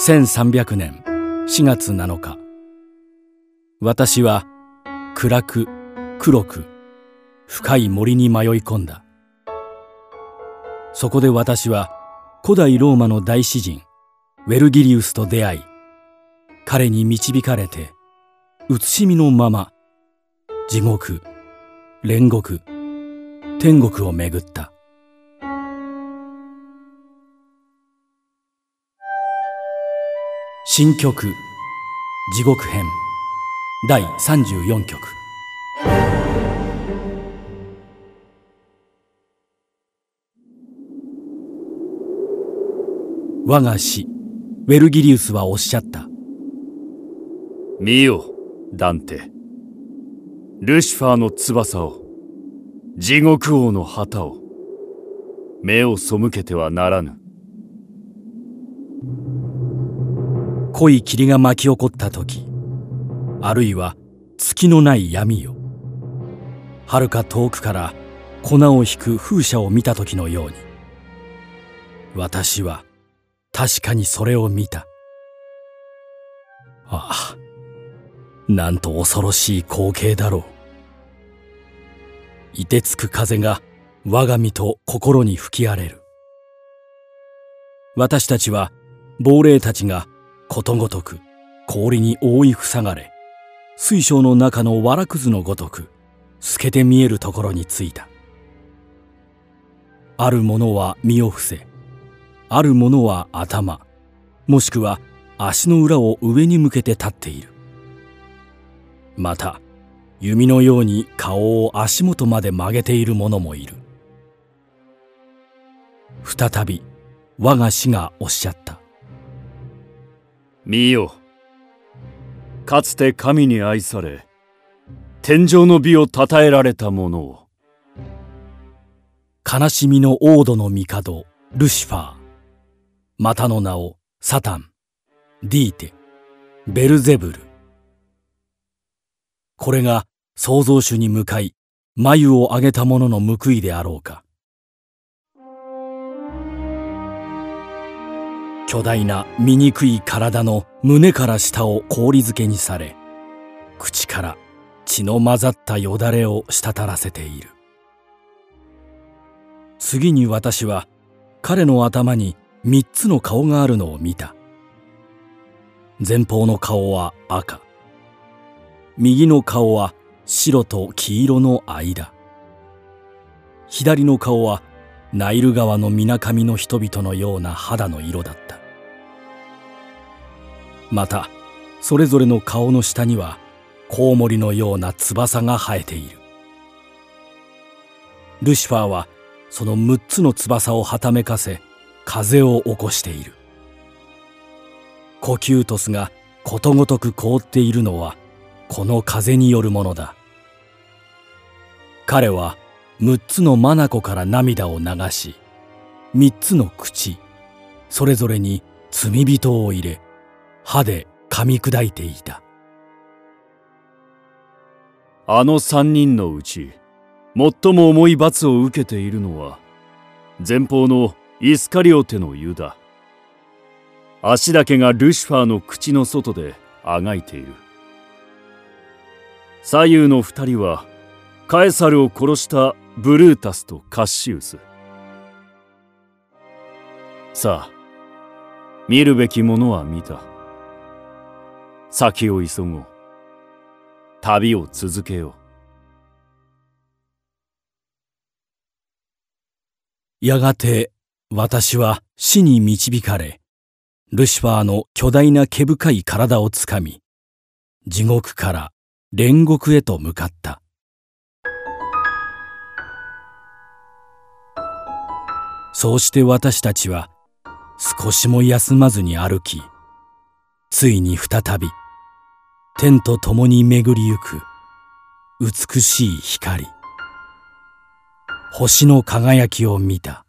1300年4月7日。私は暗く黒く深い森に迷い込んだ。そこで私は古代ローマの大詩人ウェルギリウスと出会い彼に導かれて写しみのまま地獄煉獄天国を巡った。新曲地獄編第34曲。我が師ウェルギリウスはおっしゃった。見よダンテ。ルシファーの翼を地獄王の旗を。目を背けてはならぬ。濃い霧が巻き起こった時あるいは月のない闇よ。はるか遠くから粉を引く風車を見た時のように私は確かにそれを見た。ああなんと恐ろしい光景だろう。凍てつく風が我が身と心に吹き荒れる。私たちは亡霊たちがことごとく氷に覆い塞がれ水晶の中の藁くずのごとく透けて見えるところに着いた。ある者は身を伏せある者は頭もしくは足の裏を上に向けて立っている。また弓のように顔を足元まで曲げている者もいる。再び我が師がおっしゃった。見よかつて神に愛され天上の美を称えられた者を。悲しみの王土の帝ルシファー。またの名をサタン。ディーテベルゼブル。これが創造主に向かい眉を上げた者の報いであろうか。巨大な醜い体の胸から下を氷漬けにされ口から血の混ざったよだれを滴らせている。次に私は彼の頭に三つの顔があるのを見た。前方の顔は赤。右の顔は白と黄色の間。左の顔はナイル川の水上の人々のような肌の色だった。またそれぞれの顔の下にはコウモリのような翼が生えている。ルシファーはその6つの翼をはためかせ風を起こしている。コキュートスがことごとく凍っているのはこの風によるものだ。彼は6つの眼から涙を流し3つの口それぞれに罪人を入れ歯で噛み砕いていた。あの三人のうち最も重い罰を受けているのは前方のイスカリオテのユダ。足だけがルシファーの口の外であがいている。左右の二人はカエサルを殺したブルータスとカッシウス。さあ見るべきものは見た。先を急ごう。旅を続けよう。やがて私は死に導かれルシファーの巨大な毛深い体をつかみ地獄から煉獄へと向かった。そうして私たちは少しも休まずに歩きついに再び天と共に巡りゆく美しい光。星の輝きを見た。